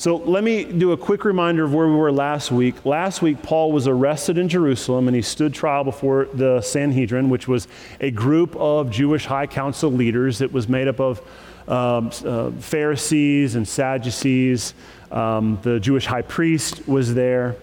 So let me do a quick reminder of where we were last week. Last week, Paul was arrested in Jerusalem and he stood trial before the Sanhedrin, which was a group of Jewish high council leaders. It was made up of um, uh, Pharisees and Sadducees. Um, the Jewish high priest was there.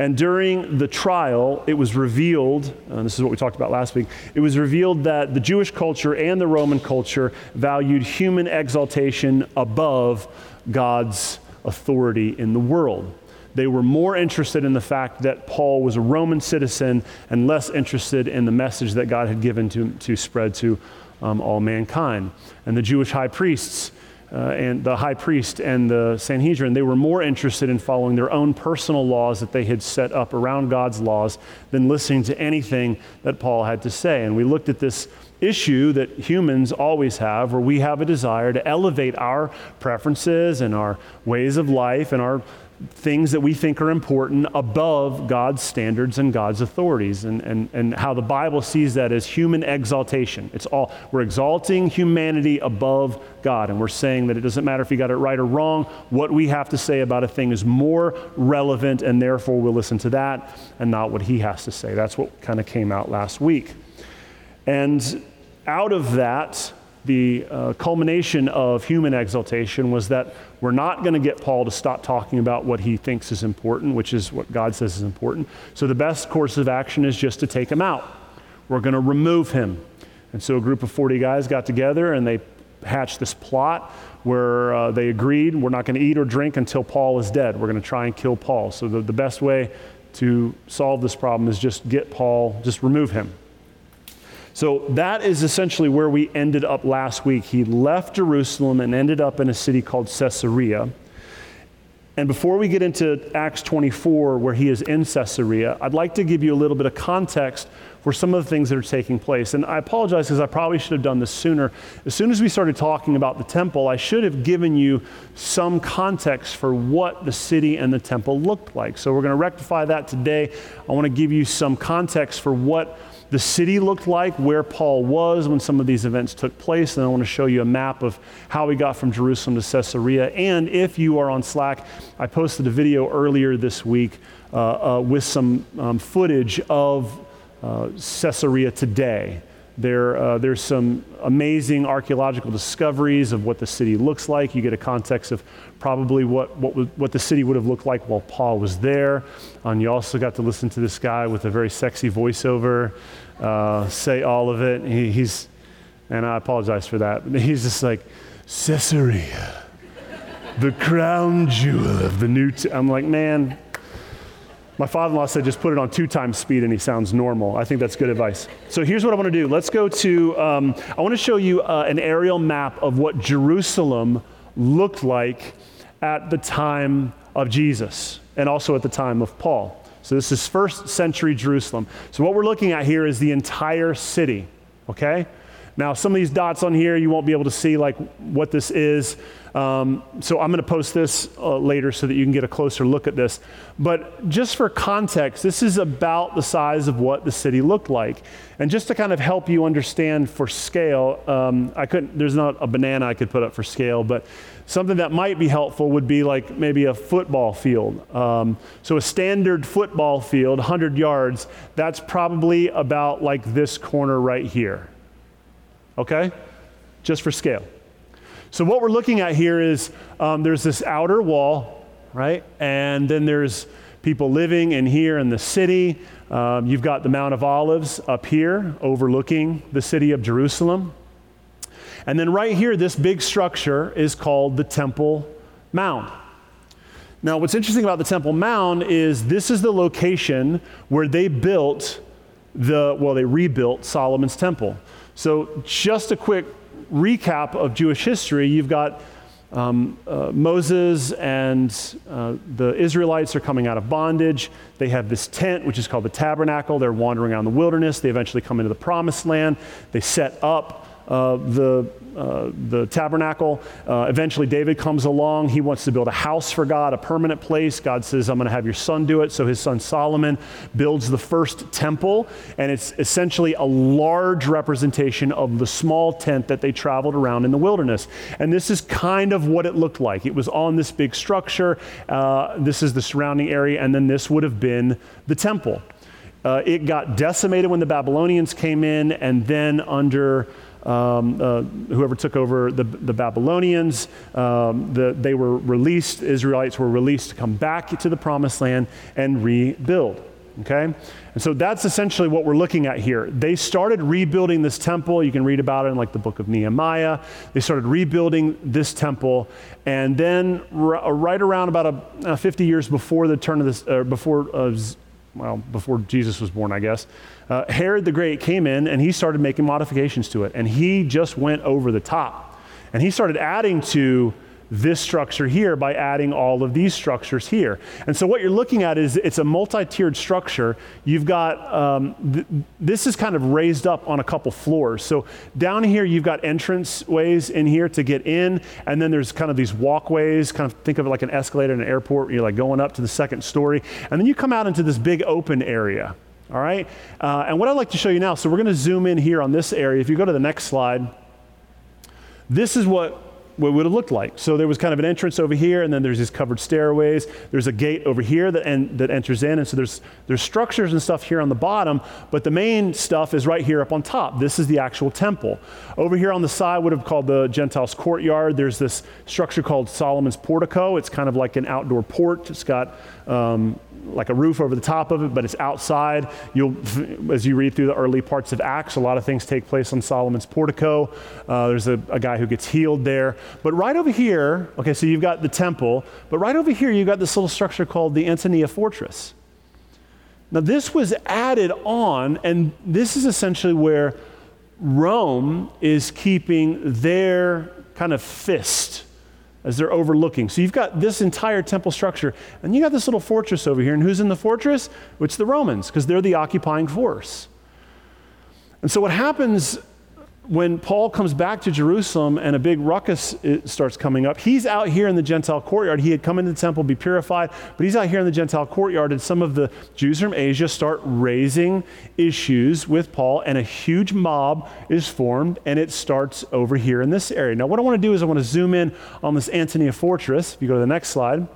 And during the trial, it was revealed, and this is what we talked about last week, it was revealed that the Jewish culture and the Roman culture valued human exaltation above God's authority in the world. They were more interested in the fact that Paul was a Roman citizen and less interested in the message that God had given to, to spread to um, all mankind. And the Jewish high priests uh, and the high priest and the Sanhedrin, they were more interested in following their own personal laws that they had set up around God's laws than listening to anything that Paul had to say. And we looked at this issue that humans always have, where we have a desire to elevate our preferences and our ways of life and our things that we think are important above God's standards and God's authorities, and, and, and how the Bible sees that as human exaltation. It's all, we're exalting humanity above God, and we're saying that it doesn't matter if you got it right or wrong, what we have to say about a thing is more relevant, and therefore we'll listen to that and not what he has to say. That's what kind of came out last week. And out of that, the uh, culmination of human exaltation was that we're not going to get Paul to stop talking about what he thinks is important, which is what God says is important. So the best course of action is just to take him out. We're going to remove him. And so a group of 40 guys got together and they hatched this plot where uh, they agreed we're not going to eat or drink until Paul is dead. We're going to try and kill Paul. So the, the best way to solve this problem is just get Paul, just remove him. So that is essentially where we ended up last week. He left Jerusalem and ended up in a city called Caesarea. And before we get into Acts 24, where he is in Caesarea, I'd like to give you a little bit of context for some of the things that are taking place. And I apologize because I probably should have done this sooner. As soon as we started talking about the temple, I should have given you some context for what the city and the temple looked like. So we're going to rectify that today. I want to give you some context for what the city looked like, where Paul was when some of these events took place. And I want to show you a map of how we got from Jerusalem to Caesarea. And if you are on Slack, I posted a video earlier this week uh, uh, with some um, footage of uh, Caesarea today. There, uh, there's some amazing archaeological discoveries of what the city looks like. You get a context of probably what, what, what the city would have looked like while Paul was there. And you also got to listen to this guy with a very sexy voiceover uh, say all of it. He, he's, and I apologize for that. He's just like, Caesarea, the crown jewel of the new. i I'm like, man, my father in law said just put it on two times speed and he sounds normal. I think that's good advice. So here's what I want to do. Let's go to, um, I want to show you uh, an aerial map of what Jerusalem looked like at the time of Jesus and also at the time of Paul. So this is first century Jerusalem. So what we're looking at here is the entire city, okay? Now, some of these dots on here, you won't be able to see like what this is. Um, so I'm going to post this uh, later so that you can get a closer look at this. But just for context, this is about the size of what the city looked like. And just to kind of help you understand for scale, um, I couldn't, there's not a banana I could put up for scale, but something that might be helpful would be like maybe a football field. Um, so a standard football field, 100 yards, that's probably about like this corner right here okay? Just for scale. So, what we're looking at here is um, there's this outer wall, right? And then there's people living in here in the city. Um, you've got the Mount of Olives up here overlooking the city of Jerusalem. And then right here, this big structure is called the Temple Mount. Now, what's interesting about the Temple Mount is this is the location where they built the, well, they rebuilt Solomon's temple. So, just a quick recap of Jewish history you've got um, uh, Moses and uh, the Israelites are coming out of bondage. They have this tent, which is called the tabernacle. They're wandering around the wilderness. They eventually come into the promised land. They set up uh, the, uh, the tabernacle. Uh, eventually, David comes along. He wants to build a house for God, a permanent place. God says, I'm going to have your son do it. So his son Solomon builds the first temple, and it's essentially a large representation of the small tent that they traveled around in the wilderness. And this is kind of what it looked like. It was on this big structure. Uh, this is the surrounding area, and then this would have been the temple. Uh, it got decimated when the Babylonians came in, and then under um, uh, whoever took over the, the Babylonians, um, the, they were released, Israelites were released to come back to the promised land and rebuild. Okay? And so that's essentially what we're looking at here. They started rebuilding this temple. You can read about it in like the book of Nehemiah. They started rebuilding this temple. And then, r- right around about a, uh, 50 years before the turn of this, uh, before uh, well, before Jesus was born, I guess, uh, Herod the Great came in and he started making modifications to it. And he just went over the top. And he started adding to this structure here by adding all of these structures here. And so what you're looking at is it's a multi-tiered structure. You've got, um, th- this is kind of raised up on a couple floors. So down here, you've got entrance ways in here to get in. And then there's kind of these walkways, kind of think of it like an escalator in an airport. You're like going up to the second story. And then you come out into this big open area. All right. Uh, and what I'd like to show you now, so we're going to zoom in here on this area. If you go to the next slide, this is what what would have looked like. So there was kind of an entrance over here, and then there's these covered stairways. There's a gate over here that, en- that enters in, and so there's, there's structures and stuff here on the bottom, but the main stuff is right here up on top. This is the actual temple. Over here on the side would have called the Gentiles' courtyard. There's this structure called Solomon's portico. It's kind of like an outdoor port. It's got um, like a roof over the top of it, but it's outside. You'll, as you read through the early parts of Acts, a lot of things take place on Solomon's portico. Uh, there's a, a, guy who gets healed there. But right over here, okay, so you've got the temple, but right over here, you've got this little structure called the Antonia Fortress. Now, this was added on, and this is essentially where Rome is keeping their kind of fist as they're overlooking. So you've got this entire temple structure, and you got this little fortress over here. And who's in the fortress? It's the Romans, because they're the occupying force. And so what happens when Paul comes back to Jerusalem and a big ruckus uh, starts coming up, he's out here in the Gentile courtyard. He had come into the temple, be purified, but he's out here in the Gentile courtyard, and some of the Jews from Asia start raising issues with Paul, and a huge mob is formed, and it starts over here in this area. Now, what I want to do is I want to zoom in on this Antonia fortress. If you go to the next slide.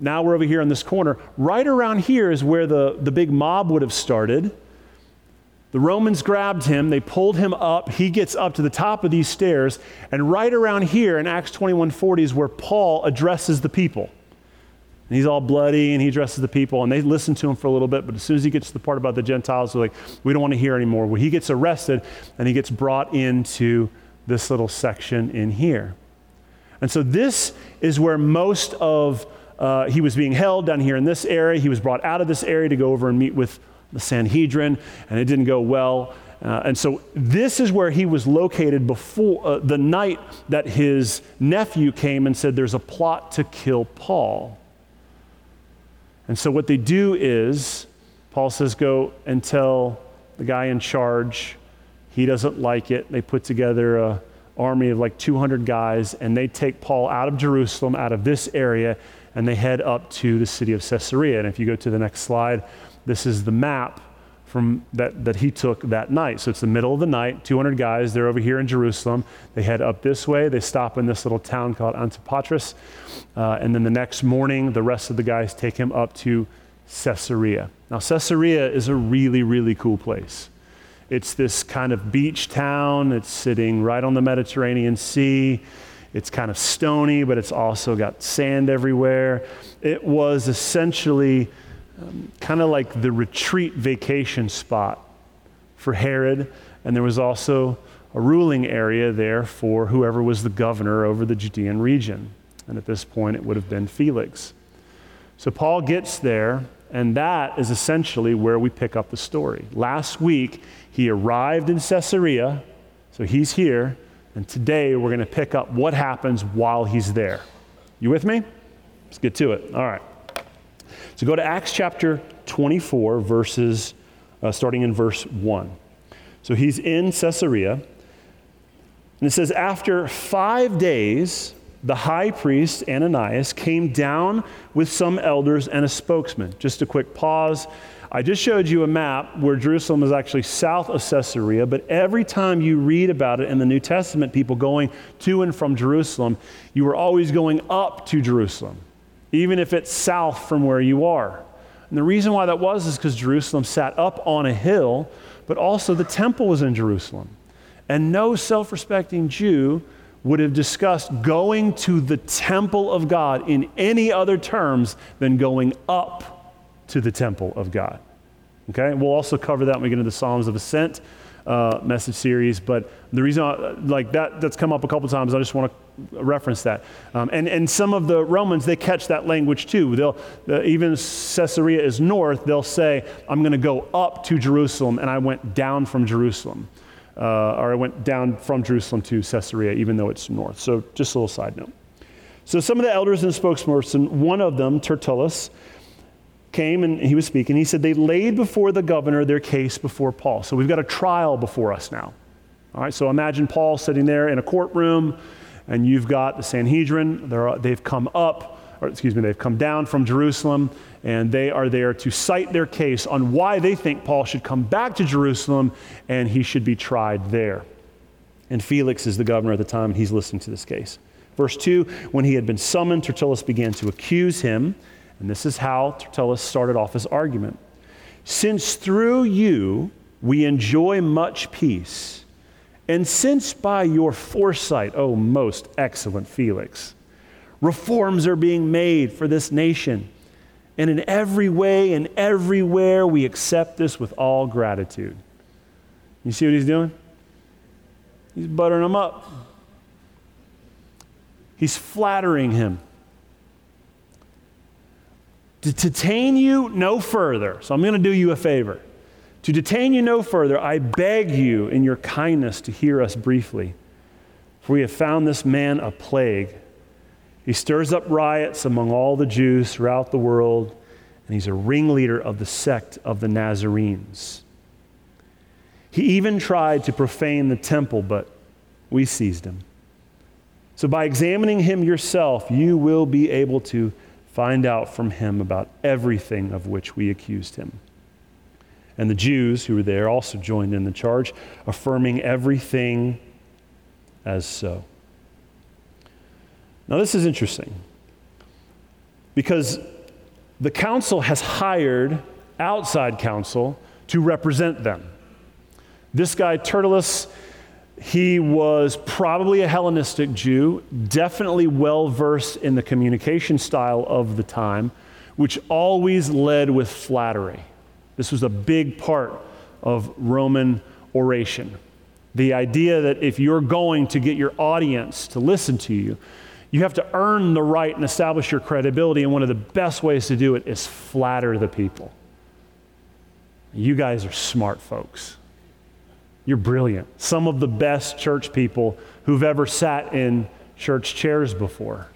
Now we're over here in this corner. Right around here is where the, the big mob would have started. The Romans grabbed him, they pulled him up. He gets up to the top of these stairs, and right around here in Acts 21:40 is where Paul addresses the people. And he's all bloody and he addresses the people, and they listen to him for a little bit, but as soon as he gets to the part about the Gentiles, they're like, we don't want to hear anymore. Well, he gets arrested and he gets brought into this little section in here. And so this is where most of uh, he was being held down here in this area. He was brought out of this area to go over and meet with the Sanhedrin, and it didn't go well. Uh, and so this is where he was located before uh, the night that his nephew came and said, There's a plot to kill Paul. And so what they do is, Paul says, Go and tell the guy in charge. He doesn't like it. They put together a army of like 200 guys, and they take Paul out of Jerusalem, out of this area, and they head up to the city of Caesarea. And if you go to the next slide, this is the map from that, that he took that night. So it's the middle of the night, 200 guys, they're over here in Jerusalem. They head up this way. They stop in this little town called Antipatris. Uh, and then the next morning, the rest of the guys take him up to Caesarea. Now, Caesarea is a really, really cool place. It's this kind of beach town. It's sitting right on the Mediterranean Sea. It's kind of stony, but it's also got sand everywhere. It was essentially um, kind of like the retreat vacation spot for Herod. And there was also a ruling area there for whoever was the governor over the Judean region. And at this point, it would have been Felix. So Paul gets there, and that is essentially where we pick up the story. Last week, he arrived in Caesarea, so he's here. And today we're going to pick up what happens while he's there. You with me? Let's get to it. All right. So go to Acts chapter 24, verses, uh, starting in verse 1. So he's in Caesarea. And it says, After five days, the high priest Ananias came down with some elders and a spokesman. Just a quick pause. I just showed you a map where Jerusalem is actually south of Caesarea, but every time you read about it in the New Testament, people going to and from Jerusalem, you were always going up to Jerusalem, even if it's south from where you are. And the reason why that was is because Jerusalem sat up on a hill, but also the temple was in Jerusalem. And no self respecting Jew would have discussed going to the temple of God in any other terms than going up to the temple of God. Okay, we'll also cover that when we get into the Psalms of Ascent uh, message series. But the reason, I, like that, that's come up a couple times. I just want to reference that. Um, and and some of the Romans they catch that language too. They'll even Caesarea is north. They'll say, "I'm going to go up to Jerusalem," and I went down from Jerusalem, uh, or I went down from Jerusalem to Caesarea, even though it's north. So just a little side note. So some of the elders and spokesperson, one of them, Tertullus came and he was speaking. He said, They laid before the governor their case before Paul. So we've got a trial before us now. All right, so imagine Paul sitting there in a courtroom, and you've got the Sanhedrin. Are, they've come up, or excuse me, they've come down from Jerusalem, and they are there to cite their case on why they think Paul should come back to Jerusalem and he should be tried there. And Felix is the governor at the time, and he's listening to this case. Verse 2 When he had been summoned, Tertullus began to accuse him. And this is how Tertullus started off his argument. Since through you we enjoy much peace, and since by your foresight, O oh, most excellent Felix, reforms are being made for this nation, and in every way and everywhere we accept this with all gratitude. You see what he's doing? He's buttering him up. He's flattering him to detain you no further. So I'm going to do you a favor. To detain you no further, I beg you in your kindness to hear us briefly. For we have found this man a plague. He stirs up riots among all the Jews throughout the world, and he's a ringleader of the sect of the Nazarenes. He even tried to profane the temple, but we seized him. So, by examining him yourself, you will be able to find out from him about everything of which we accused him. And the Jews who were there also joined in the charge, affirming everything as so. Now, this is interesting because the council has hired outside counsel to represent them. This guy, Tertullus, he was probably a Hellenistic Jew, definitely well versed in the communication style of the time, which always led with flattery. This was a big part of Roman oration. The idea that if you're going to get your audience to listen to you, you have to earn the right and establish your credibility, and one of the best ways to do it is flatter the people. You guys are smart folks. You're brilliant. Some of the best church people who've ever sat in church chairs before.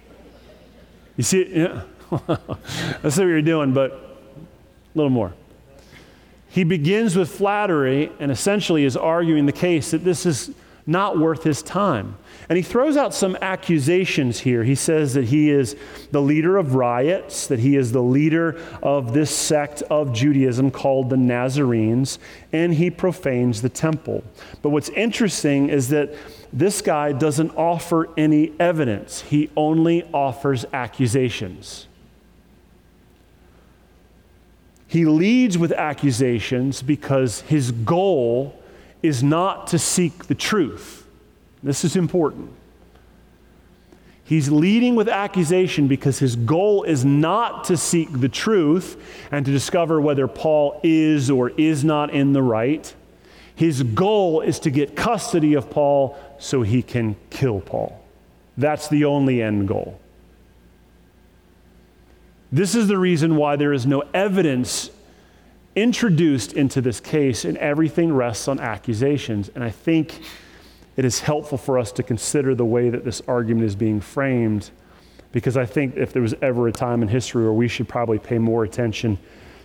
You see, yeah. I see what you're doing, but a little more. He begins with flattery and essentially is arguing the case that this is not worth his time. And he throws out some accusations here. He says that he is the leader of riots, that he is the leader of this sect of Judaism called the Nazarenes, and he profanes the temple. But what's interesting is that this guy doesn't offer any evidence, he only offers accusations. He leads with accusations because his goal is not to seek the truth. This is important. He's leading with accusation because his goal is not to seek the truth and to discover whether Paul is or is not in the right. His goal is to get custody of Paul so he can kill Paul. That's the only end goal. This is the reason why there is no evidence introduced into this case, and everything rests on accusations. And I think it is helpful for us to consider the way that this argument is being framed because I think if there was ever a time in history where we should probably pay more attention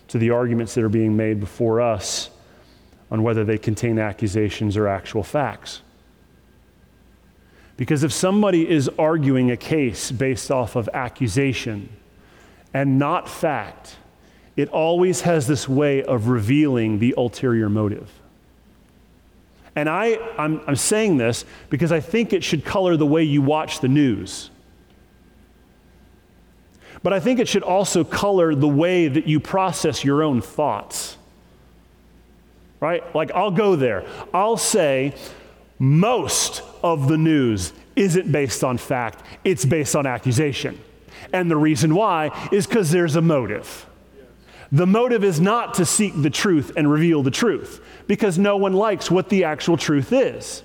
to the arguments that are being made before us on whether they contain accusations or actual facts. Because if somebody is arguing a case based off of accusation and not fact, it always has this way of revealing the ulterior motive. And I, I'm, I'm saying this because I think it should color the way you watch the news. But I think it should also color the way that you process your own thoughts. Right? Like, I'll go there. I'll say, most of the news isn't based on fact, it's based on accusation. And the reason why is because there's a motive. The motive is not to seek the truth and reveal the truth because no one likes what the actual truth is.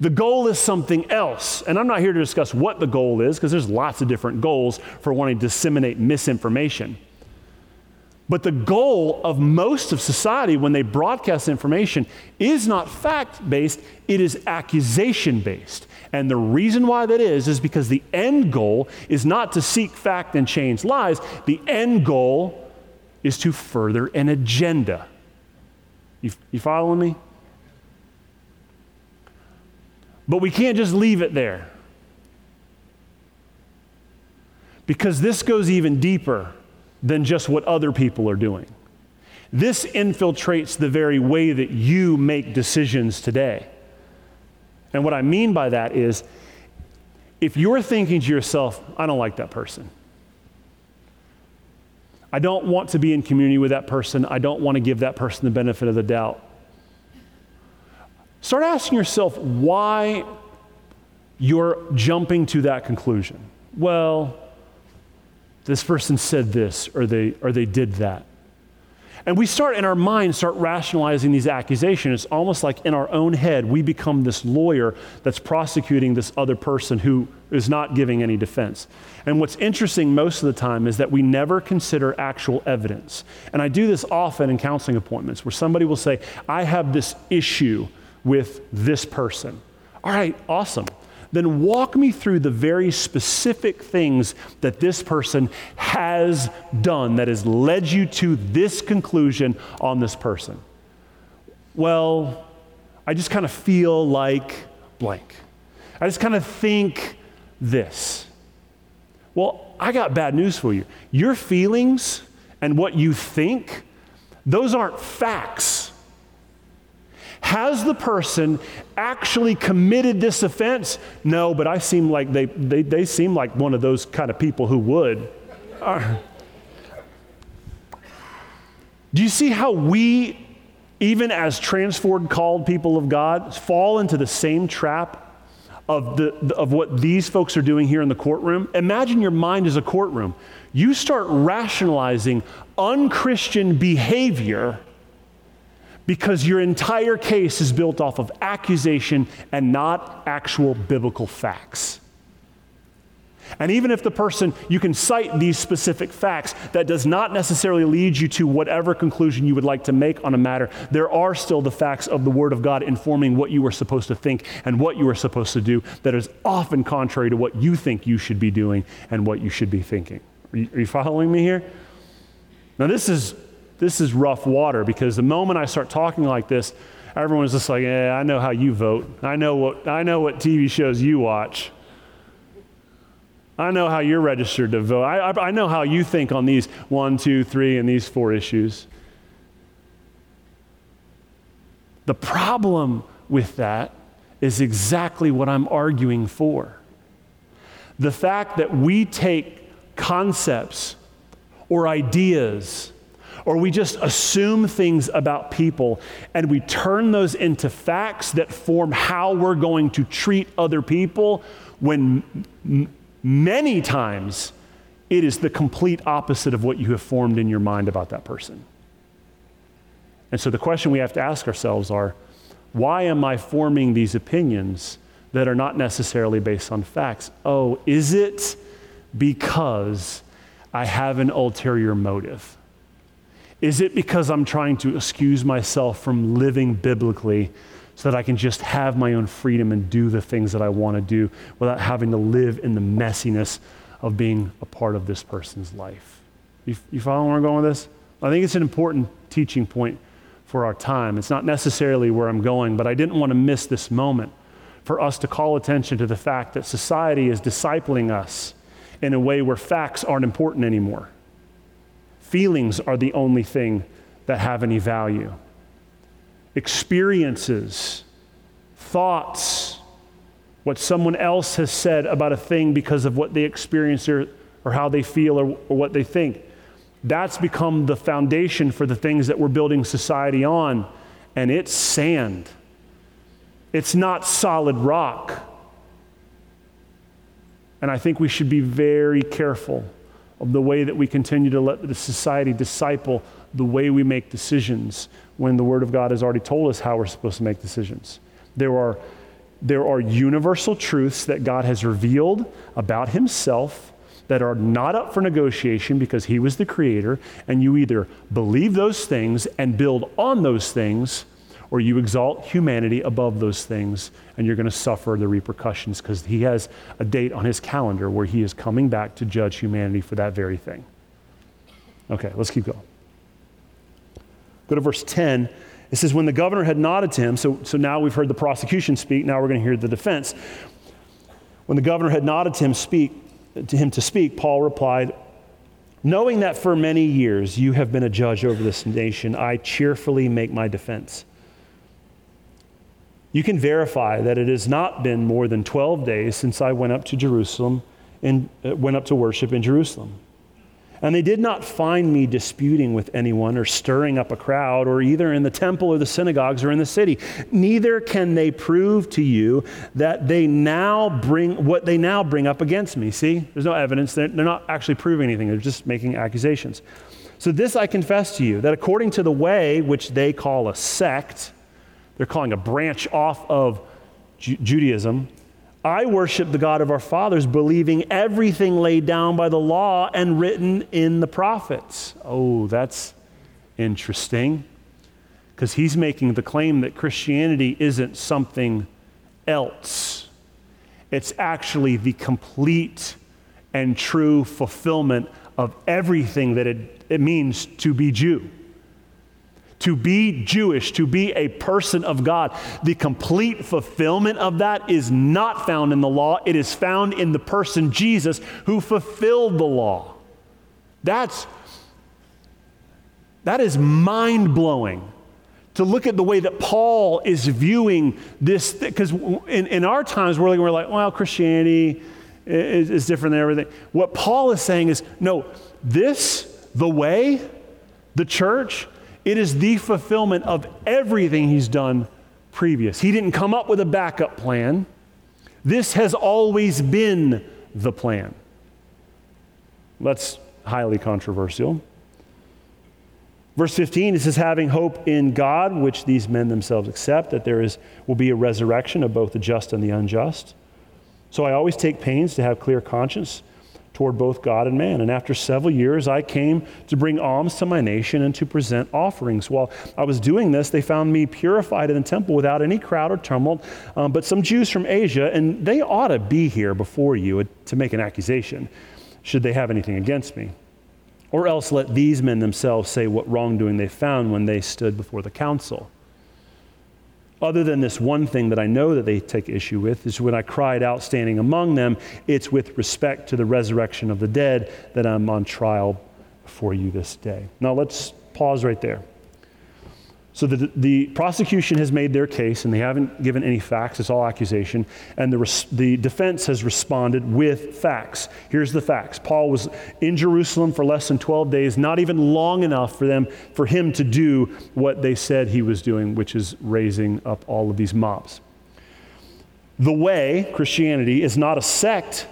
The goal is something else. And I'm not here to discuss what the goal is because there's lots of different goals for wanting to disseminate misinformation. But the goal of most of society when they broadcast information is not fact based, it is accusation based. And the reason why that is, is because the end goal is not to seek fact and change lies. The end goal is to further an agenda. You, you following me? But we can't just leave it there. Because this goes even deeper than just what other people are doing. This infiltrates the very way that you make decisions today. And what I mean by that is if you're thinking to yourself, I don't like that person, I don't want to be in community with that person. I don't want to give that person the benefit of the doubt. Start asking yourself why you're jumping to that conclusion. Well, this person said this or they or they did that. And we start in our mind, start rationalizing these accusations. It's almost like in our own head, we become this lawyer that's prosecuting this other person who is not giving any defense. And what's interesting most of the time is that we never consider actual evidence. And I do this often in counseling appointments where somebody will say, I have this issue with this person. All right, awesome then walk me through the very specific things that this person has done that has led you to this conclusion on this person. Well, I just kind of feel like blank. I just kind of think this. Well, I got bad news for you. Your feelings and what you think, those aren't facts. Has the person actually committed this offense? No, but I seem like they, they, they seem like one of those kind of people who would. Do you see how we, even as transformed, called people of God, fall into the same trap of, the, of what these folks are doing here in the courtroom? Imagine your mind is a courtroom. You start rationalizing unchristian behavior because your entire case is built off of accusation and not actual biblical facts. And even if the person, you can cite these specific facts, that does not necessarily lead you to whatever conclusion you would like to make on a matter. There are still the facts of the Word of God informing what you were supposed to think and what you were supposed to do that is often contrary to what you think you should be doing and what you should be thinking. Are you, are you following me here? Now, this is this is rough water because the moment I start talking like this, everyone's just like, yeah, I know how you vote. I know what, I know what TV shows you watch. I know how you're registered to vote. I, I, I know how you think on these one, two, three, and these four issues. The problem with that is exactly what I'm arguing for. The fact that we take concepts or ideas or we just assume things about people and we turn those into facts that form how we're going to treat other people when m- many times it is the complete opposite of what you have formed in your mind about that person. And so the question we have to ask ourselves are why am I forming these opinions that are not necessarily based on facts? Oh, is it because I have an ulterior motive? Is it because I'm trying to excuse myself from living biblically so that I can just have my own freedom and do the things that I want to do without having to live in the messiness of being a part of this person's life. You, you follow where I'm going with this? I think it's an important teaching point for our time. It's not necessarily where I'm going, but I didn't want to miss this moment for us to call attention to the fact that society is discipling us in a way where facts aren't important anymore. Feelings are the only thing that have any value. Experiences, thoughts, what someone else has said about a thing because of what they experience or, or how they feel or, or what they think. That's become the foundation for the things that we're building society on, and it's sand. It's not solid rock. And I think we should be very careful of the way that we continue to let the society disciple the way we make decisions when the Word of God has already told us how we're supposed to make decisions. There are there are universal truths that God has revealed about himself that are not up for negotiation because he was the creator, and you either believe those things and build on those things, or you exalt humanity above those things, and you're going to suffer the repercussions because he has a date on his calendar where he is coming back to judge humanity for that very thing. Okay, let's keep going. Go to verse 10 it says, When the governor had nodded to him, so, so now we've heard the prosecution speak, now we're going to hear the defense. When the governor had nodded to him, speak, to him to speak, Paul replied, Knowing that for many years you have been a judge over this nation, I cheerfully make my defense. You can verify that it has not been more than 12 days since I went up to Jerusalem and uh, went up to worship in Jerusalem. And they did not find me disputing with anyone or stirring up a crowd, or either in the temple or the synagogues or in the city. Neither can they prove to you that they now bring what they now bring up against me. See, there's no evidence. They're, they're not actually proving anything, they're just making accusations. So, this I confess to you that according to the way which they call a sect, they're calling a branch off of Ju- Judaism, I worship the God of our fathers, believing everything laid down by the law and written in the prophets. Oh, that's interesting. Because he's making the claim that Christianity isn't something else, it's actually the complete and true fulfillment of everything that it, it means to be Jew to be Jewish, to be a person of God. The complete fulfillment of that is not found in the law, it is found in the person Jesus who fulfilled the law. That's that is mind blowing to look at the way that Paul is viewing this, because in, in our times, we're like, we're like, well, Christianity is, is different than everything. What Paul is saying is, no, this, the way, the church, it is the fulfillment of everything he's done previous. He didn't come up with a backup plan. This has always been the plan. That's highly controversial. Verse 15, it says, having hope in God, which these men themselves accept, that there is, will be a resurrection of both the just and the unjust. So I always take pains to have clear conscience toward both God and man. And after several years, I came to bring alms to my nation and to present offerings. While I was doing this, they found me purified in the temple without any crowd or tumult. Um, but some Jews from Asia, and they ought to be here before you to make an accusation, should they have anything against me. Or else let these men themselves say what wrongdoing they found when they stood before the council other than this one thing that I know that they take issue with, is when I cried out standing among them, it's with respect to the resurrection of the dead that I'm on trial for you this day. Now let's pause right there. So the, the prosecution has made their case and they haven't given any facts. It's all accusation. And the, res, the defense has responded with facts. Here's the facts Paul was in Jerusalem for less than 12 days, not even long enough for, them, for him to do what they said he was doing, which is raising up all of these mobs. The way, Christianity, is not a sect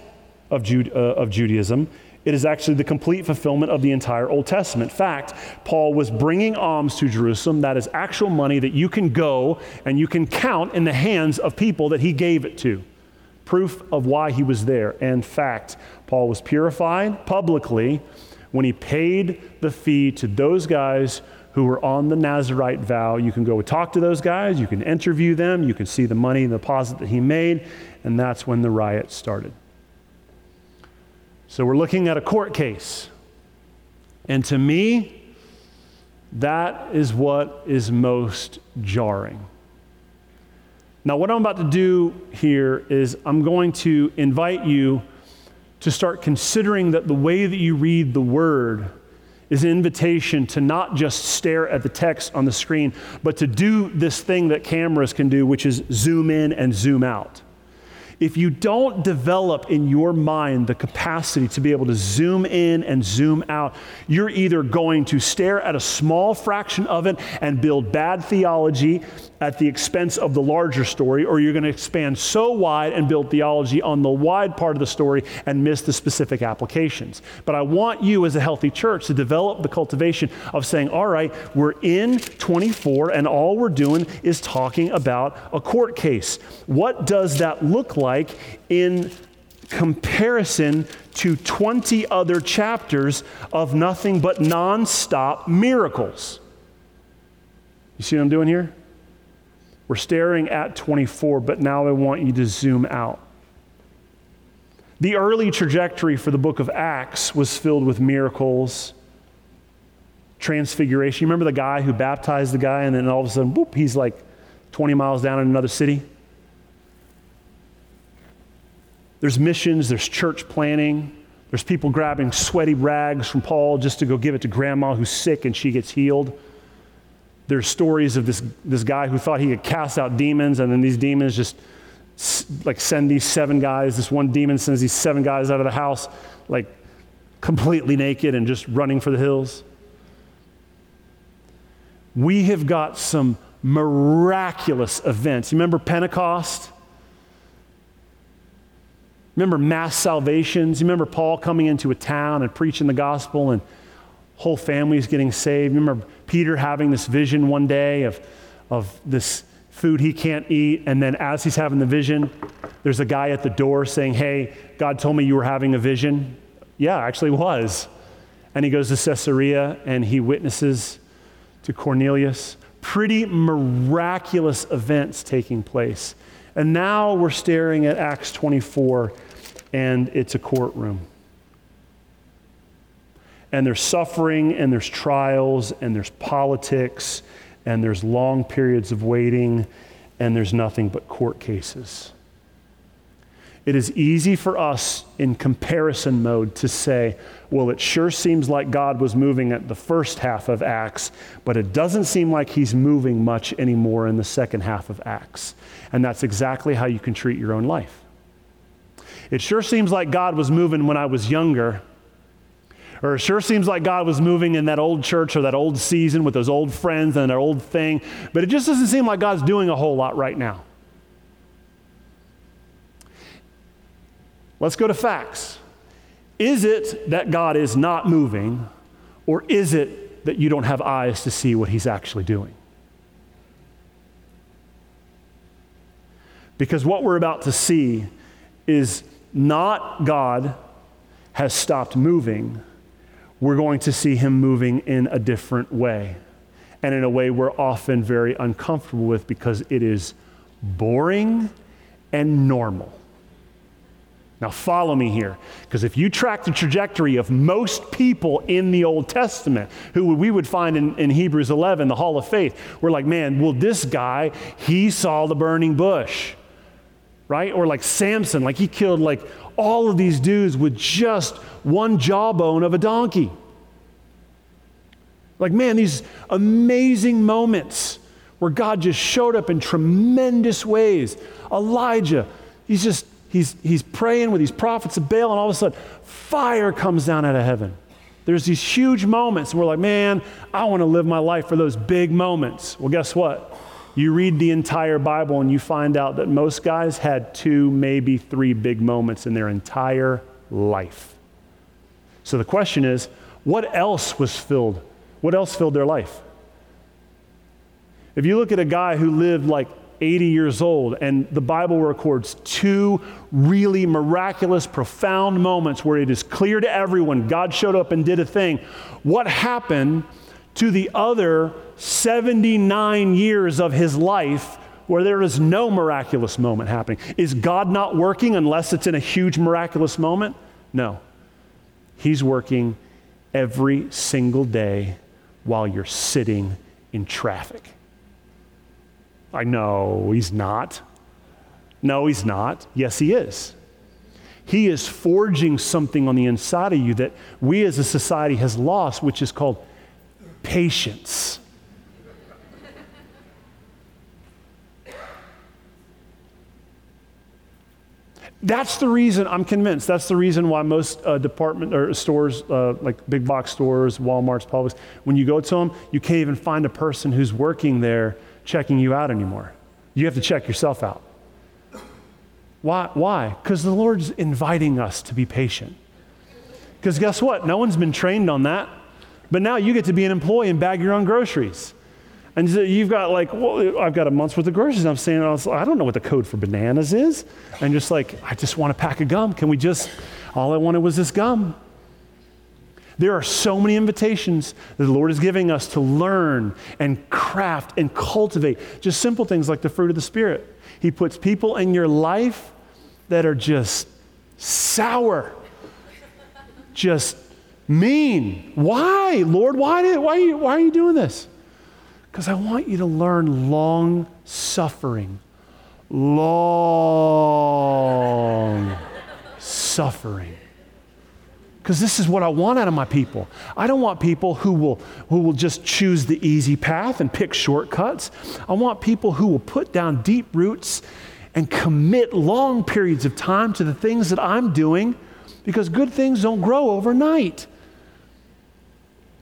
of, Jude, uh, of Judaism. It is actually the complete fulfillment of the entire Old Testament. In fact, Paul was bringing alms to Jerusalem. That is actual money that you can go and you can count in the hands of people that he gave it to. Proof of why he was there. In fact, Paul was purified publicly when he paid the fee to those guys who were on the Nazarite vow. You can go talk to those guys, you can interview them, you can see the money and the deposit that he made, and that's when the riot started. So we're looking at a court case. And to me, that is what is most jarring. Now, what I'm about to do here is I'm going to invite you to start considering that the way that you read the word is an invitation to not just stare at the text on the screen, but to do this thing that cameras can do, which is zoom in and zoom out if you don't develop in your mind the capacity to be able to zoom in and zoom out, you're either going to stare at a small fraction of it and build bad theology at the expense of the larger story, or you're going to expand so wide and build theology on the wide part of the story and miss the specific applications. But I want you as a healthy church to develop the cultivation of saying, all right, we're in 24 and all we're doing is talking about a court case. What does that look like in comparison to 20 other chapters of nothing but nonstop miracles? You see what I'm doing here? We're staring at 24, but now I want you to zoom out. The early trajectory for the book of Acts was filled with miracles, transfiguration. You remember the guy who baptized the guy, and then all of a sudden, whoop, he's like 20 miles down in another city? There's missions, there's church planning, there's people grabbing sweaty rags from Paul just to go give it to grandma who's sick and she gets healed. There's stories of this, this guy who thought he could cast out demons, and then these demons just like send these seven guys. This one demon sends these seven guys out of the house, like completely naked and just running for the hills. We have got some miraculous events. You remember Pentecost? Remember mass salvations? You remember Paul coming into a town and preaching the gospel and whole families getting saved? Remember Peter having this vision one day of, of this food he can't eat. And then as he's having the vision, there's a guy at the door saying, Hey, God told me you were having a vision. Yeah, actually was. And he goes to Caesarea and he witnesses to Cornelius. Pretty miraculous events taking place. And now we're staring at Acts 24 and it's a courtroom and there's suffering and there's trials and there's politics and there's long periods of waiting and there's nothing but court cases. It is easy for us in comparison mode to say, well, it sure seems like God was moving at the first half of Acts, but it doesn't seem like he's moving much anymore in the second half of Acts. And that's exactly how you can treat your own life. It sure seems like God was moving when I was younger, or it sure seems like God was moving in that old church or that old season with those old friends and that old thing, but it just doesn't seem like God's doing a whole lot right now. Let's go to facts. Is it that God is not moving, or is it that you don't have eyes to see what He's actually doing? Because what we're about to see is not God has stopped moving we're going to see him moving in a different way and in a way we're often very uncomfortable with because it is boring and normal. Now, follow me here, because if you track the trajectory of most people in the Old Testament, who we would find in, in, Hebrews 11, the Hall of Faith, we're like, man, well, this guy, he saw the burning bush, right? Or like Samson, like he killed like all of these dudes with just one jawbone of a donkey. Like, man, these amazing moments where God just showed up in tremendous ways. Elijah, he's just, he's, he's praying with these prophets of Baal, and all of a sudden, fire comes down out of heaven. There's these huge moments, and we're like, man, I want to live my life for those big moments. Well, guess what? You read the entire Bible and you find out that most guys had two, maybe three big moments in their entire life. So the question is, what else was filled? What else filled their life? If you look at a guy who lived like 80 years old, and the Bible records two really miraculous, profound moments where it is clear to everyone God showed up and did a thing. What happened to the other 79 years of his life where there is no miraculous moment happening. Is God not working unless it's in a huge miraculous moment? No. He's working every single day while you're sitting in traffic. I know he's not. No, he's not. Yes, he is. He is forging something on the inside of you that we as a society has lost, which is called patience. That's the reason I'm convinced. That's the reason why most uh, department or stores, uh, like big box stores, Walmart's, Publix, when you go to them, you can't even find a person who's working there checking you out anymore. You have to check yourself out. Why? Why? Because the Lord's inviting us to be patient. Because guess what? No one's been trained on that. But now you get to be an employee and bag your own groceries. And you've got like, well, I've got a month's worth of groceries. I'm saying, I don't know what the code for bananas is. And just like, I just want a pack of gum. Can we just, all I wanted was this gum. There are so many invitations that the Lord is giving us to learn and craft and cultivate just simple things like the fruit of the Spirit. He puts people in your life that are just sour, just mean. Why, Lord? Why, did, why, are, you, why are you doing this? Because I want you to learn long suffering. Long suffering. Because this is what I want out of my people. I don't want people who will, who will just choose the easy path and pick shortcuts. I want people who will put down deep roots and commit long periods of time to the things that I'm doing because good things don't grow overnight.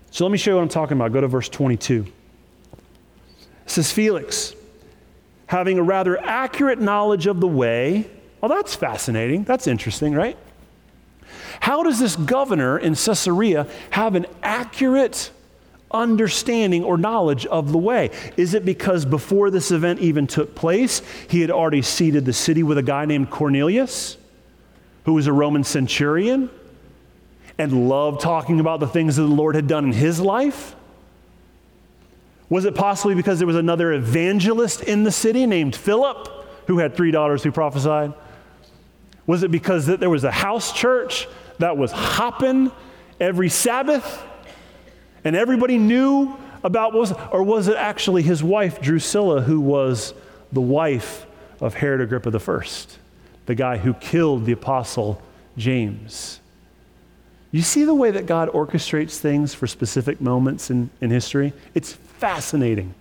So let me show you what I'm talking about. Go to verse 22 says Felix, having a rather accurate knowledge of the way. Well, that's fascinating. That's interesting, right? How does this governor in Caesarea have an accurate understanding or knowledge of the way? Is it because before this event even took place, he had already seeded the city with a guy named Cornelius, who was a Roman centurion and loved talking about the things that the Lord had done in his life? Was it possibly because there was another evangelist in the city named Philip who had three daughters who prophesied? Was it because that there was a house church that was hopping every Sabbath and everybody knew about was, or was it actually his wife Drusilla who was the wife of Herod Agrippa I, the guy who killed the apostle James? You see the way that God orchestrates things for specific moments in, in history? It's fascinating.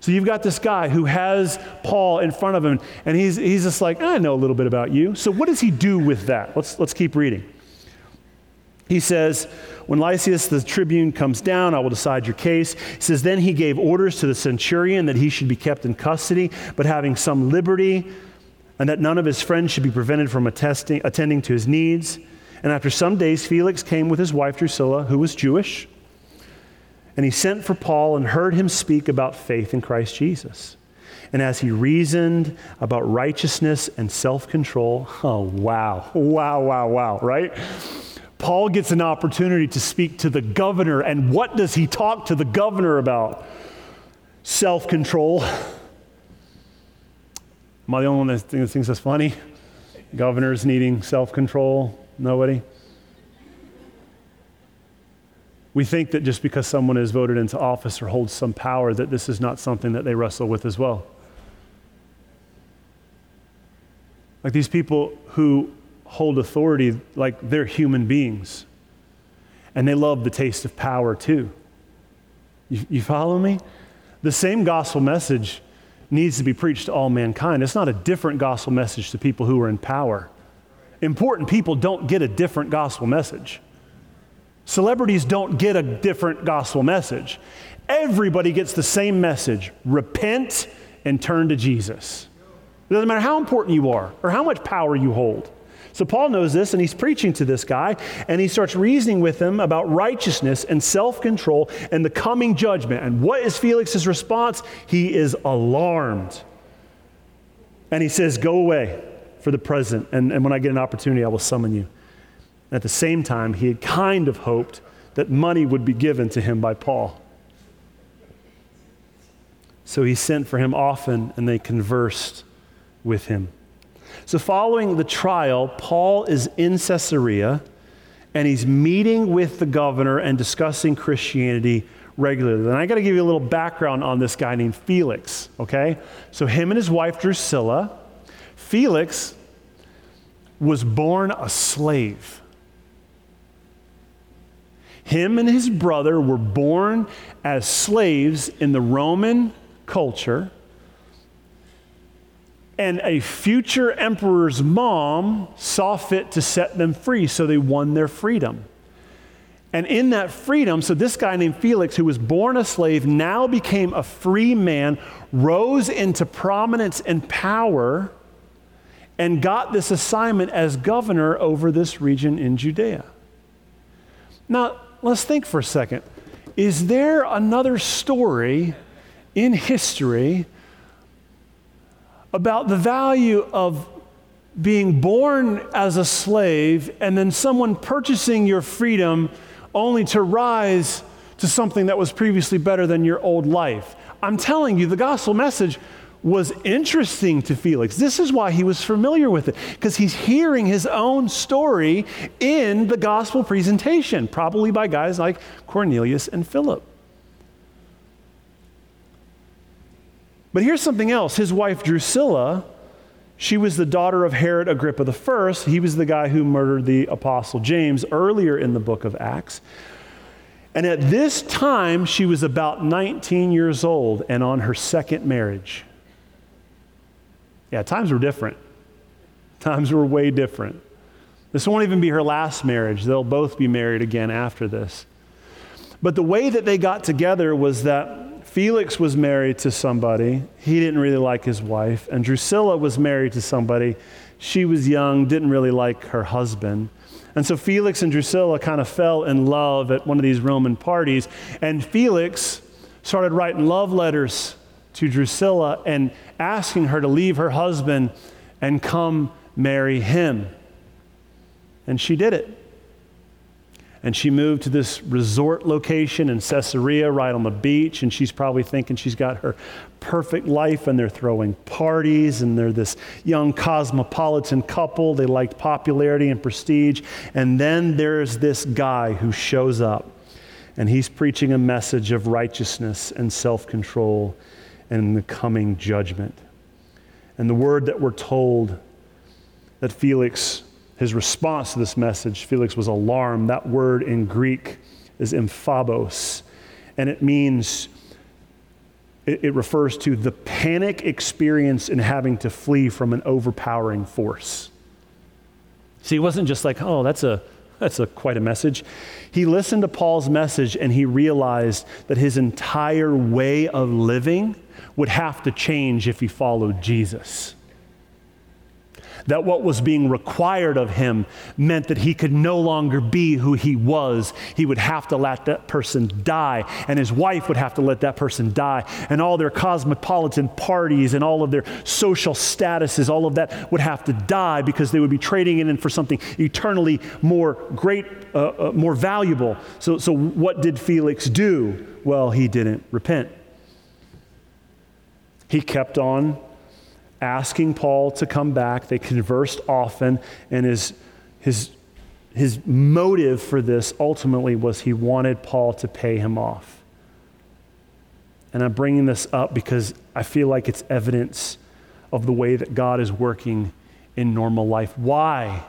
So you've got this guy who has Paul in front of him, and he's, he's just like, I know a little bit about you. So what does he do with that? Let's, let's keep reading. He says, When Lysias the tribune comes down, I will decide your case. He says, Then he gave orders to the centurion that he should be kept in custody, but having some liberty, and that none of his friends should be prevented from attesting, attending to his needs. And after some days, Felix came with his wife Drusilla, who was Jewish and he sent for Paul and heard him speak about faith in Christ Jesus. And as he reasoned about righteousness and self control, oh, wow, wow, wow, wow, right? Paul gets an opportunity to speak to the governor. And what does he talk to the governor about? Self control. Am I the only one that thinks that's funny? Governors needing self control? Nobody? We think that just because someone is voted into office or holds some power, that this is not something that they wrestle with as well. Like these people who hold authority, like they're human beings. And they love the taste of power too. You, you follow me? The same gospel message needs to be preached to all mankind. It's not a different gospel message to people who are in power. Important people don't get a different gospel message. Celebrities don't get a different gospel message. Everybody gets the same message repent and turn to Jesus. It doesn't matter how important you are or how much power you hold. So Paul knows this and he's preaching to this guy and he starts reasoning with him about righteousness and self control and the coming judgment. And what is Felix's response? He is alarmed. And he says, Go away for the present. And, and when I get an opportunity, I will summon you. At the same time, he had kind of hoped that money would be given to him by Paul. So he sent for him often, and they conversed with him. So, following the trial, Paul is in Caesarea and he's meeting with the governor and discussing Christianity regularly. And I got to give you a little background on this guy named Felix, okay? So, him and his wife Drusilla, Felix was born a slave. Him and his brother were born as slaves in the Roman culture. And a future emperor's mom saw fit to set them free, so they won their freedom. And in that freedom, so this guy named Felix, who was born a slave, now became a free man, rose into prominence and power, and got this assignment as governor over this region in Judea. Now, let's think for a second. Is there another story in history about the value of being born as a slave and then someone purchasing your freedom only to rise to something that was previously better than your old life. I'm telling you, the gospel message was interesting to Felix. This is why he was familiar with it, because he's hearing his own story in the gospel presentation, probably by guys like Cornelius and Philip. But here's something else his wife Drusilla, she was the daughter of Herod Agrippa I. He was the guy who murdered the apostle James earlier in the book of Acts. And at this time, she was about 19 years old and on her second marriage. Yeah, times were different. Times were way different. This won't even be her last marriage. They'll both be married again after this. But the way that they got together was that Felix was married to somebody. He didn't really like his wife. And Drusilla was married to somebody. She was young, didn't really like her husband. And so Felix and Drusilla kind of fell in love at one of these Roman parties. And Felix started writing love letters to Drusilla and asking her to leave her husband and come marry him. And she did it. And she moved to this resort location in Caesarea, right on the beach. And she's probably thinking she's got her perfect life, and they're throwing parties, and they're this young cosmopolitan couple. They liked popularity and prestige. And then there's this guy who shows up, and he's preaching a message of righteousness and self control and the coming judgment. And the word that we're told that Felix his response to this message, Felix was alarmed. That word in Greek is emphobos, and it means, it, it refers to the panic experience in having to flee from an overpowering force. See, it wasn't just like, oh, that's a that's a, quite a message. He listened to Paul's message and he realized that his entire way of living would have to change if he followed Jesus that what was being required of him meant that he could no longer be who he was. He would have to let that person die, and his wife would have to let that person die, and all their cosmopolitan parties and all of their social statuses, all of that would have to die because they would be trading it in for something eternally more great, uh, uh, more valuable. So, so, what did Felix do? Well, he didn't repent. He kept on asking Paul to come back. They conversed often, and his, his, his motive for this ultimately was he wanted Paul to pay him off. And I'm bringing this up because I feel like it's evidence of the way that God is working in normal life. Why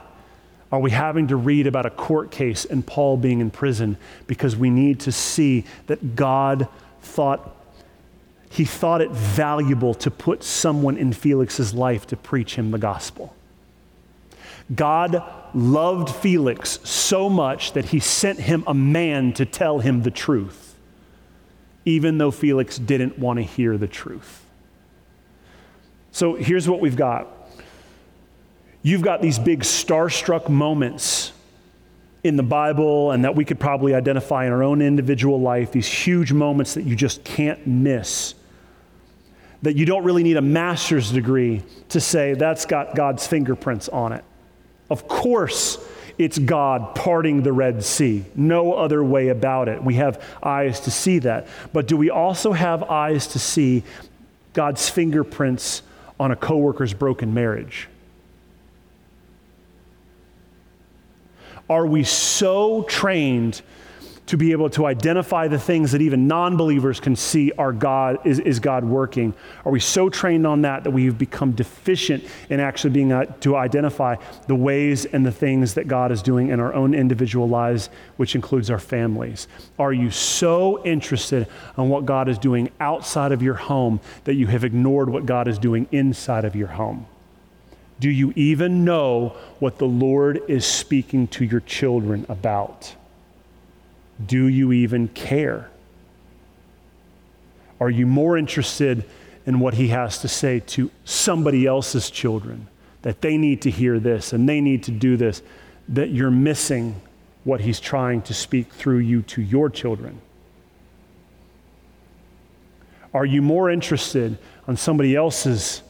are we having to read about a court case and Paul being in prison? Because we need to see that God thought he thought it valuable to put someone in Felix's life to preach him the gospel. God loved Felix so much that he sent him a man to tell him the truth, even though Felix didn't want to hear the truth. So here's what we've got you've got these big starstruck moments in the Bible and that we could probably identify in our own individual life, these huge moments that you just can't miss that you don't really need a master's degree to say that's got God's fingerprints on it. Of course, it's God parting the Red Sea. No other way about it. We have eyes to see that. But do we also have eyes to see God's fingerprints on a coworker's broken marriage? Are we so trained to be able to identify the things that even non-believers can see are God is, is God working? Are we so trained on that that we've become deficient in actually being uh, to identify the ways and the things that God is doing in our own individual lives, which includes our families? Are you so interested in what God is doing outside of your home that you have ignored what God is doing inside of your home? Do you even know what the Lord is speaking to your children about? Do you even care? Are you more interested in what he has to say to somebody else's children? That they need to hear this and they need to do this, that you're missing what he's trying to speak through you to your children? Are you more interested on somebody else's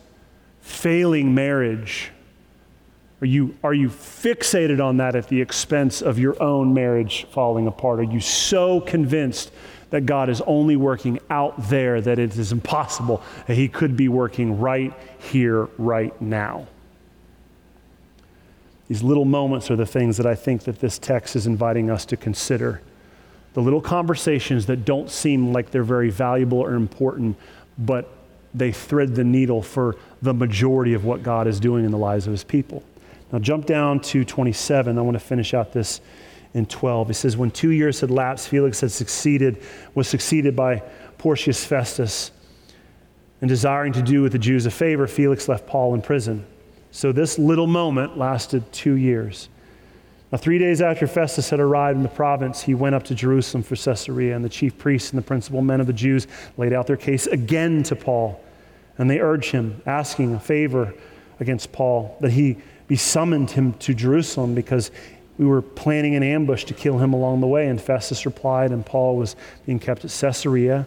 failing marriage are you, are you fixated on that at the expense of your own marriage falling apart? Are you so convinced that God is only working out there that it is impossible that He could be working right here, right now? These little moments are the things that I think that this text is inviting us to consider. The little conversations that don't seem like they're very valuable or important, but they thread the needle for the majority of what God is doing in the lives of His people. Now, jump down to 27. I want to finish out this in 12. It says, When two years had lapsed, Felix had succeeded, was succeeded by Porcius Festus. And desiring to do with the Jews a favor, Felix left Paul in prison. So this little moment lasted two years. Now, three days after Festus had arrived in the province, he went up to Jerusalem for Caesarea, and the chief priests and the principal men of the Jews laid out their case again to Paul. And they urged him, asking a favor against Paul, that he be summoned him to Jerusalem because we were planning an ambush to kill him along the way. And Festus replied, and Paul was being kept at Caesarea,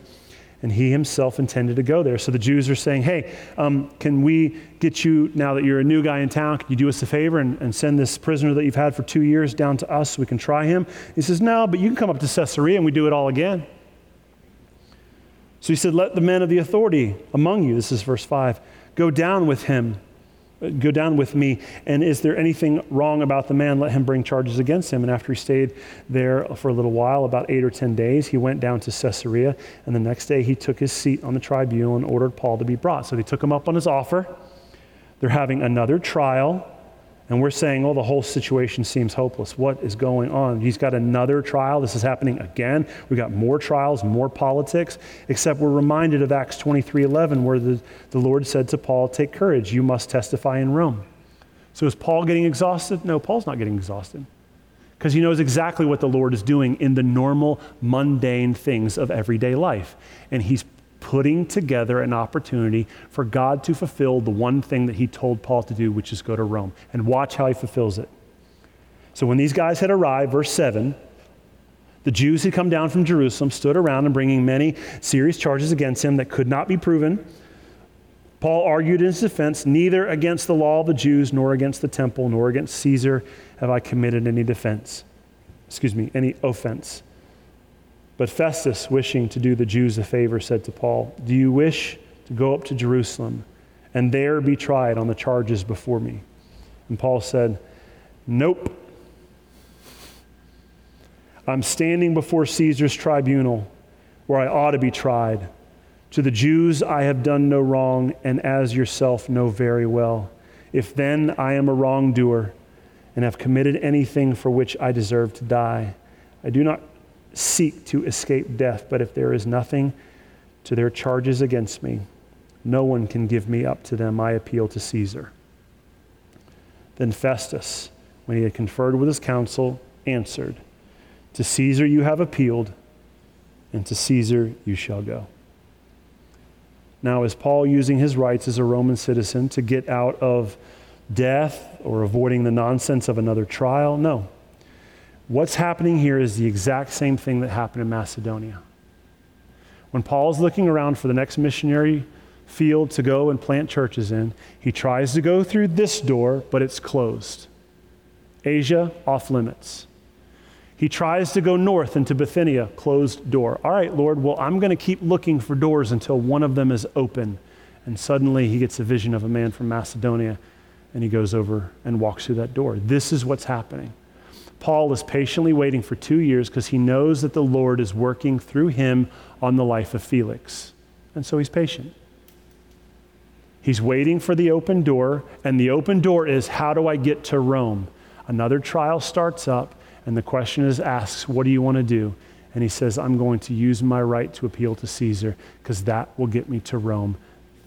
and he himself intended to go there. So the Jews are saying, Hey, um, can we get you, now that you're a new guy in town, can you do us a favor and, and send this prisoner that you've had for two years down to us so we can try him? He says, No, but you can come up to Caesarea and we do it all again. So he said, Let the men of the authority among you, this is verse 5, go down with him Go down with me. And is there anything wrong about the man? Let him bring charges against him. And after he stayed there for a little while, about eight or 10 days, he went down to Caesarea. And the next day, he took his seat on the tribunal and ordered Paul to be brought. So they took him up on his offer. They're having another trial. And we're saying, oh, the whole situation seems hopeless. What is going on? He's got another trial. This is happening again. We've got more trials, more politics, except we're reminded of Acts 23 11, where the, the Lord said to Paul, Take courage, you must testify in Rome. So is Paul getting exhausted? No, Paul's not getting exhausted because he knows exactly what the Lord is doing in the normal, mundane things of everyday life. And he's putting together an opportunity for God to fulfill the one thing that he told Paul to do, which is go to Rome. And watch how he fulfills it. So when these guys had arrived, verse 7, the Jews had come down from Jerusalem, stood around and bringing many serious charges against him that could not be proven. Paul argued in his defense, neither against the law of the Jews, nor against the temple, nor against Caesar have I committed any defense. Excuse me, any offense. But Festus, wishing to do the Jews a favor, said to Paul, Do you wish to go up to Jerusalem and there be tried on the charges before me? And Paul said, Nope. I'm standing before Caesar's tribunal where I ought to be tried. To the Jews I have done no wrong, and as yourself know very well. If then I am a wrongdoer and have committed anything for which I deserve to die, I do not seek to escape death, but if there is nothing to their charges against me, no one can give me up to them. I appeal to Caesar. Then Festus, when he had conferred with his council, answered, To Caesar you have appealed, and to Caesar you shall go. Now, is Paul using his rights as a Roman citizen to get out of death or avoiding the nonsense of another trial? No. What's happening here is the exact same thing that happened in Macedonia. When Paul's looking around for the next missionary field to go and plant churches in, he tries to go through this door, but it's closed. Asia, off limits. He tries to go north into Bithynia, closed door. All right, Lord, well, I'm going to keep looking for doors until one of them is open. And suddenly he gets a vision of a man from Macedonia and he goes over and walks through that door. This is what's happening. Paul is patiently waiting for two years because he knows that the Lord is working through him on the life of Felix. And so he's patient. He's waiting for the open door, and the open door is how do I get to Rome? Another trial starts up, and the question is asked, What do you want to do? And he says, I'm going to use my right to appeal to Caesar because that will get me to Rome.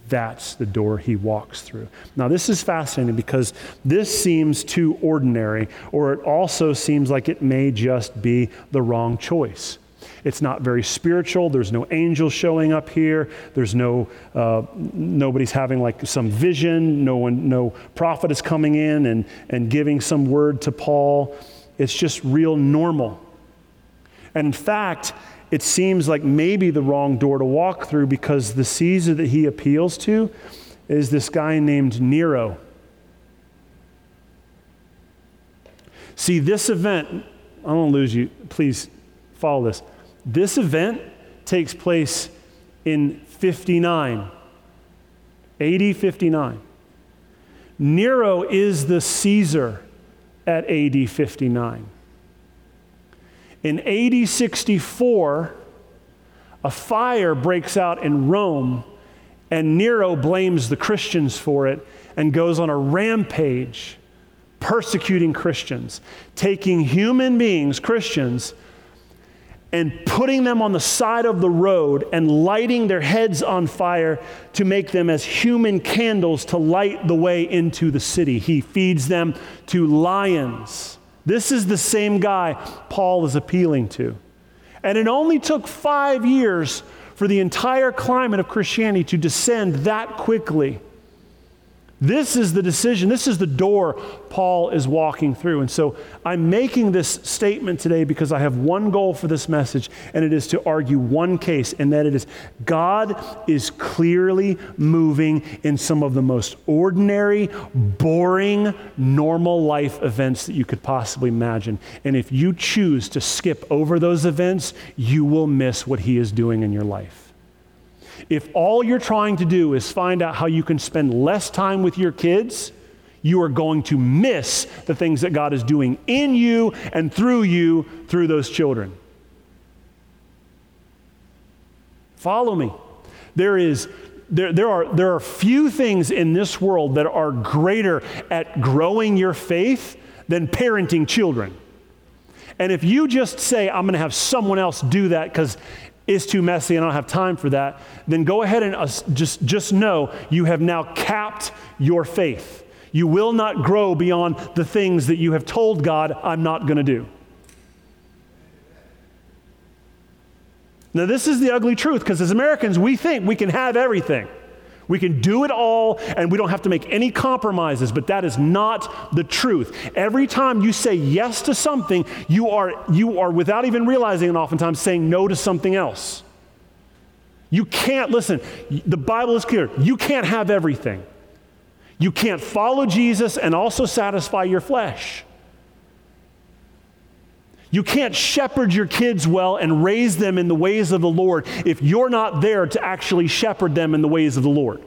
That's the door he walks through. Now, this is fascinating because this seems too ordinary, or it also seems like it may just be the wrong choice. It's not very spiritual. There's no angels showing up here. There's no, uh, nobody's having like some vision. No one, no prophet is coming in and, and giving some word to Paul. It's just real normal. And in fact, it seems like maybe the wrong door to walk through because the Caesar that he appeals to is this guy named Nero. See, this event, I don't lose you. Please follow this. This event takes place in 59, AD 59. Nero is the Caesar at AD 59. In AD 64, a fire breaks out in Rome, and Nero blames the Christians for it and goes on a rampage persecuting Christians, taking human beings, Christians, and putting them on the side of the road and lighting their heads on fire to make them as human candles to light the way into the city. He feeds them to lions. This is the same guy Paul is appealing to. And it only took five years for the entire climate of Christianity to descend that quickly. This is the decision, this is the door Paul is walking through. And so I'm making this statement today because I have one goal for this message, and it is to argue one case, and that it is God is clearly moving in some of the most ordinary, boring, normal life events that you could possibly imagine. And if you choose to skip over those events, you will miss what He is doing in your life. If all you're trying to do is find out how you can spend less time with your kids, you are going to miss the things that God is doing in you and through you through those children. Follow me. There is there, there, are, there are few things in this world that are greater at growing your faith than parenting children. And if you just say, I'm going to have someone else do that because is too messy and I don't have time for that, then go ahead and just, just know you have now capped your faith. You will not grow beyond the things that you have told God, I'm not going to do. Now, this is the ugly truth because as Americans, we think we can have everything. We can do it all and we don't have to make any compromises, but that is not the truth. Every time you say yes to something, you are, you are without even realizing it, oftentimes saying no to something else. You can't, listen, the Bible is clear. You can't have everything. You can't follow Jesus and also satisfy your flesh. You can't shepherd your kids well and raise them in the ways of the Lord if you're not there to actually shepherd them in the ways of the Lord.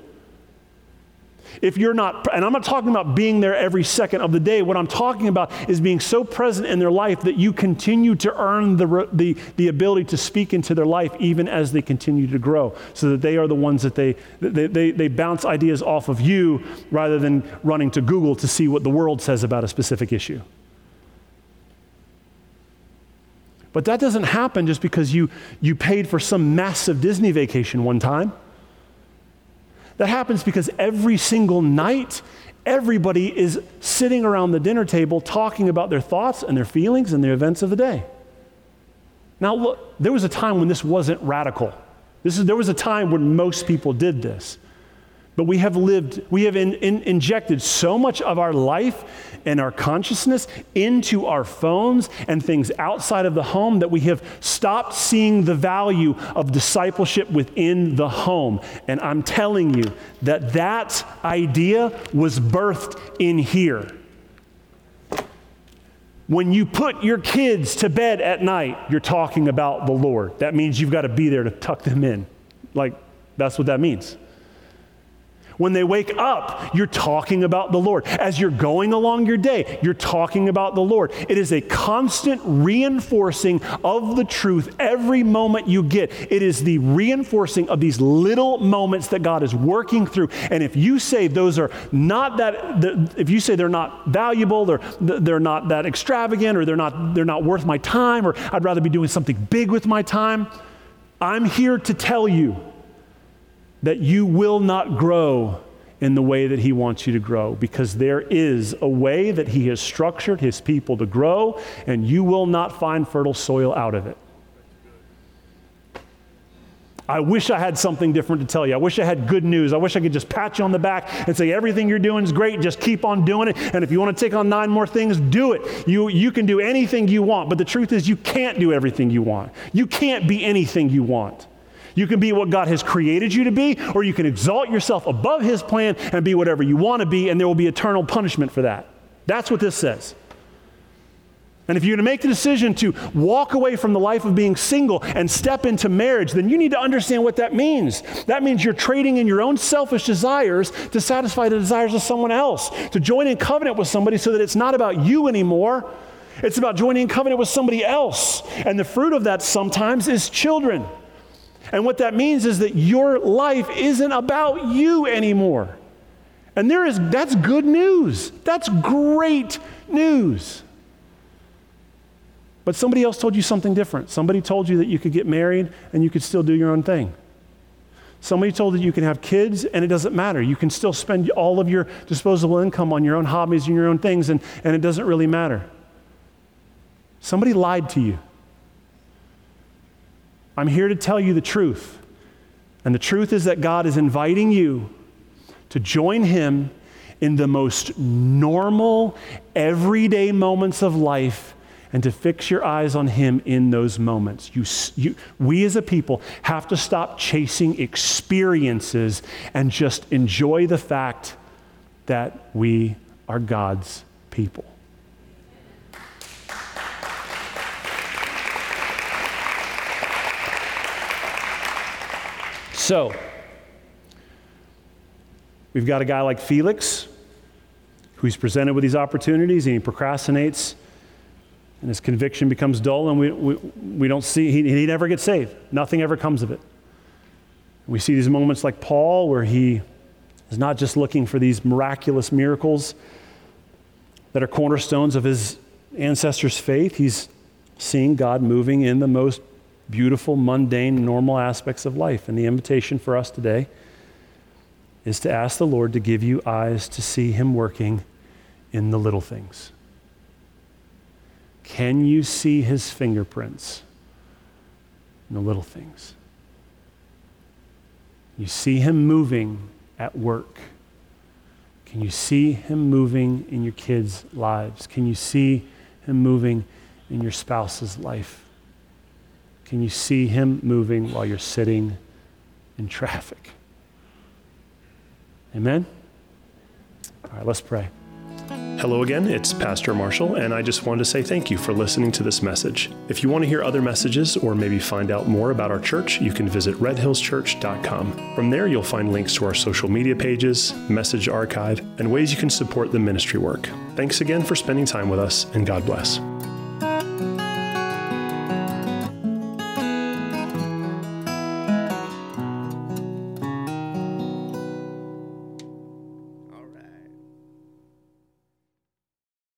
If you're not, and I'm not talking about being there every second of the day. What I'm talking about is being so present in their life that you continue to earn the, the, the ability to speak into their life even as they continue to grow, so that they are the ones that they, they, they, they bounce ideas off of you rather than running to Google to see what the world says about a specific issue. But that doesn't happen just because you, you paid for some massive Disney vacation one time. That happens because every single night, everybody is sitting around the dinner table talking about their thoughts and their feelings and the events of the day. Now, look, there was a time when this wasn't radical. This is, there was a time when most people did this. But we have lived, we have in, in, injected so much of our life and our consciousness into our phones and things outside of the home that we have stopped seeing the value of discipleship within the home. And I'm telling you that that idea was birthed in here. When you put your kids to bed at night, you're talking about the Lord. That means you've got to be there to tuck them in. Like, that's what that means. When they wake up, you're talking about the Lord. As you're going along your day, you're talking about the Lord. It is a constant reinforcing of the truth every moment you get. It is the reinforcing of these little moments that God is working through. And if you say those are not that, if you say they're not valuable, they're, they're not that extravagant, or they're not, they're not worth my time, or I'd rather be doing something big with my time, I'm here to tell you that you will not grow in the way that He wants you to grow because there is a way that He has structured His people to grow, and you will not find fertile soil out of it. I wish I had something different to tell you. I wish I had good news. I wish I could just pat you on the back and say, everything you're doing is great. Just keep on doing it. And if you want to take on nine more things, do it. You, you can do anything you want. But the truth is, you can't do everything you want. You can't be anything you want. You can be what God has created you to be, or you can exalt yourself above His plan and be whatever you want to be, and there will be eternal punishment for that. That's what this says. And if you're going to make the decision to walk away from the life of being single and step into marriage, then you need to understand what that means. That means you're trading in your own selfish desires to satisfy the desires of someone else, to join in covenant with somebody so that it's not about you anymore. It's about joining in covenant with somebody else. And the fruit of that sometimes is children. And what that means is that your life isn't about you anymore. And there is that's good news. That's great news. But somebody else told you something different. Somebody told you that you could get married and you could still do your own thing. Somebody told you you can have kids and it doesn't matter. You can still spend all of your disposable income on your own hobbies and your own things and, and it doesn't really matter. Somebody lied to you. I'm here to tell you the truth. And the truth is that God is inviting you to join Him in the most normal, everyday moments of life and to fix your eyes on Him in those moments. You, you, we as a people have to stop chasing experiences and just enjoy the fact that we are God's people. So, we've got a guy like Felix who's presented with these opportunities and he procrastinates and his conviction becomes dull and we, we, we don't see, he, he never gets saved. Nothing ever comes of it. We see these moments like Paul where he is not just looking for these miraculous miracles that are cornerstones of his ancestors' faith, he's seeing God moving in the most beautiful, mundane, normal aspects of life. And the invitation for us today is to ask the Lord to give you eyes to see Him working in the little things. Can you see His fingerprints in the little things? You see Him moving at work. Can you see Him moving in your kids' lives? Can you see Him moving in your spouse's life? Can you see him moving while you're sitting in traffic? Amen? All right, let's pray. Hello again, it's Pastor Marshall, and I just wanted to say thank you for listening to this message. If you want to hear other messages or maybe find out more about our church, you can visit redhillschurch.com. From there, you'll find links to our social media pages, message archive, and ways you can support the ministry work. Thanks again for spending time with us, and God bless.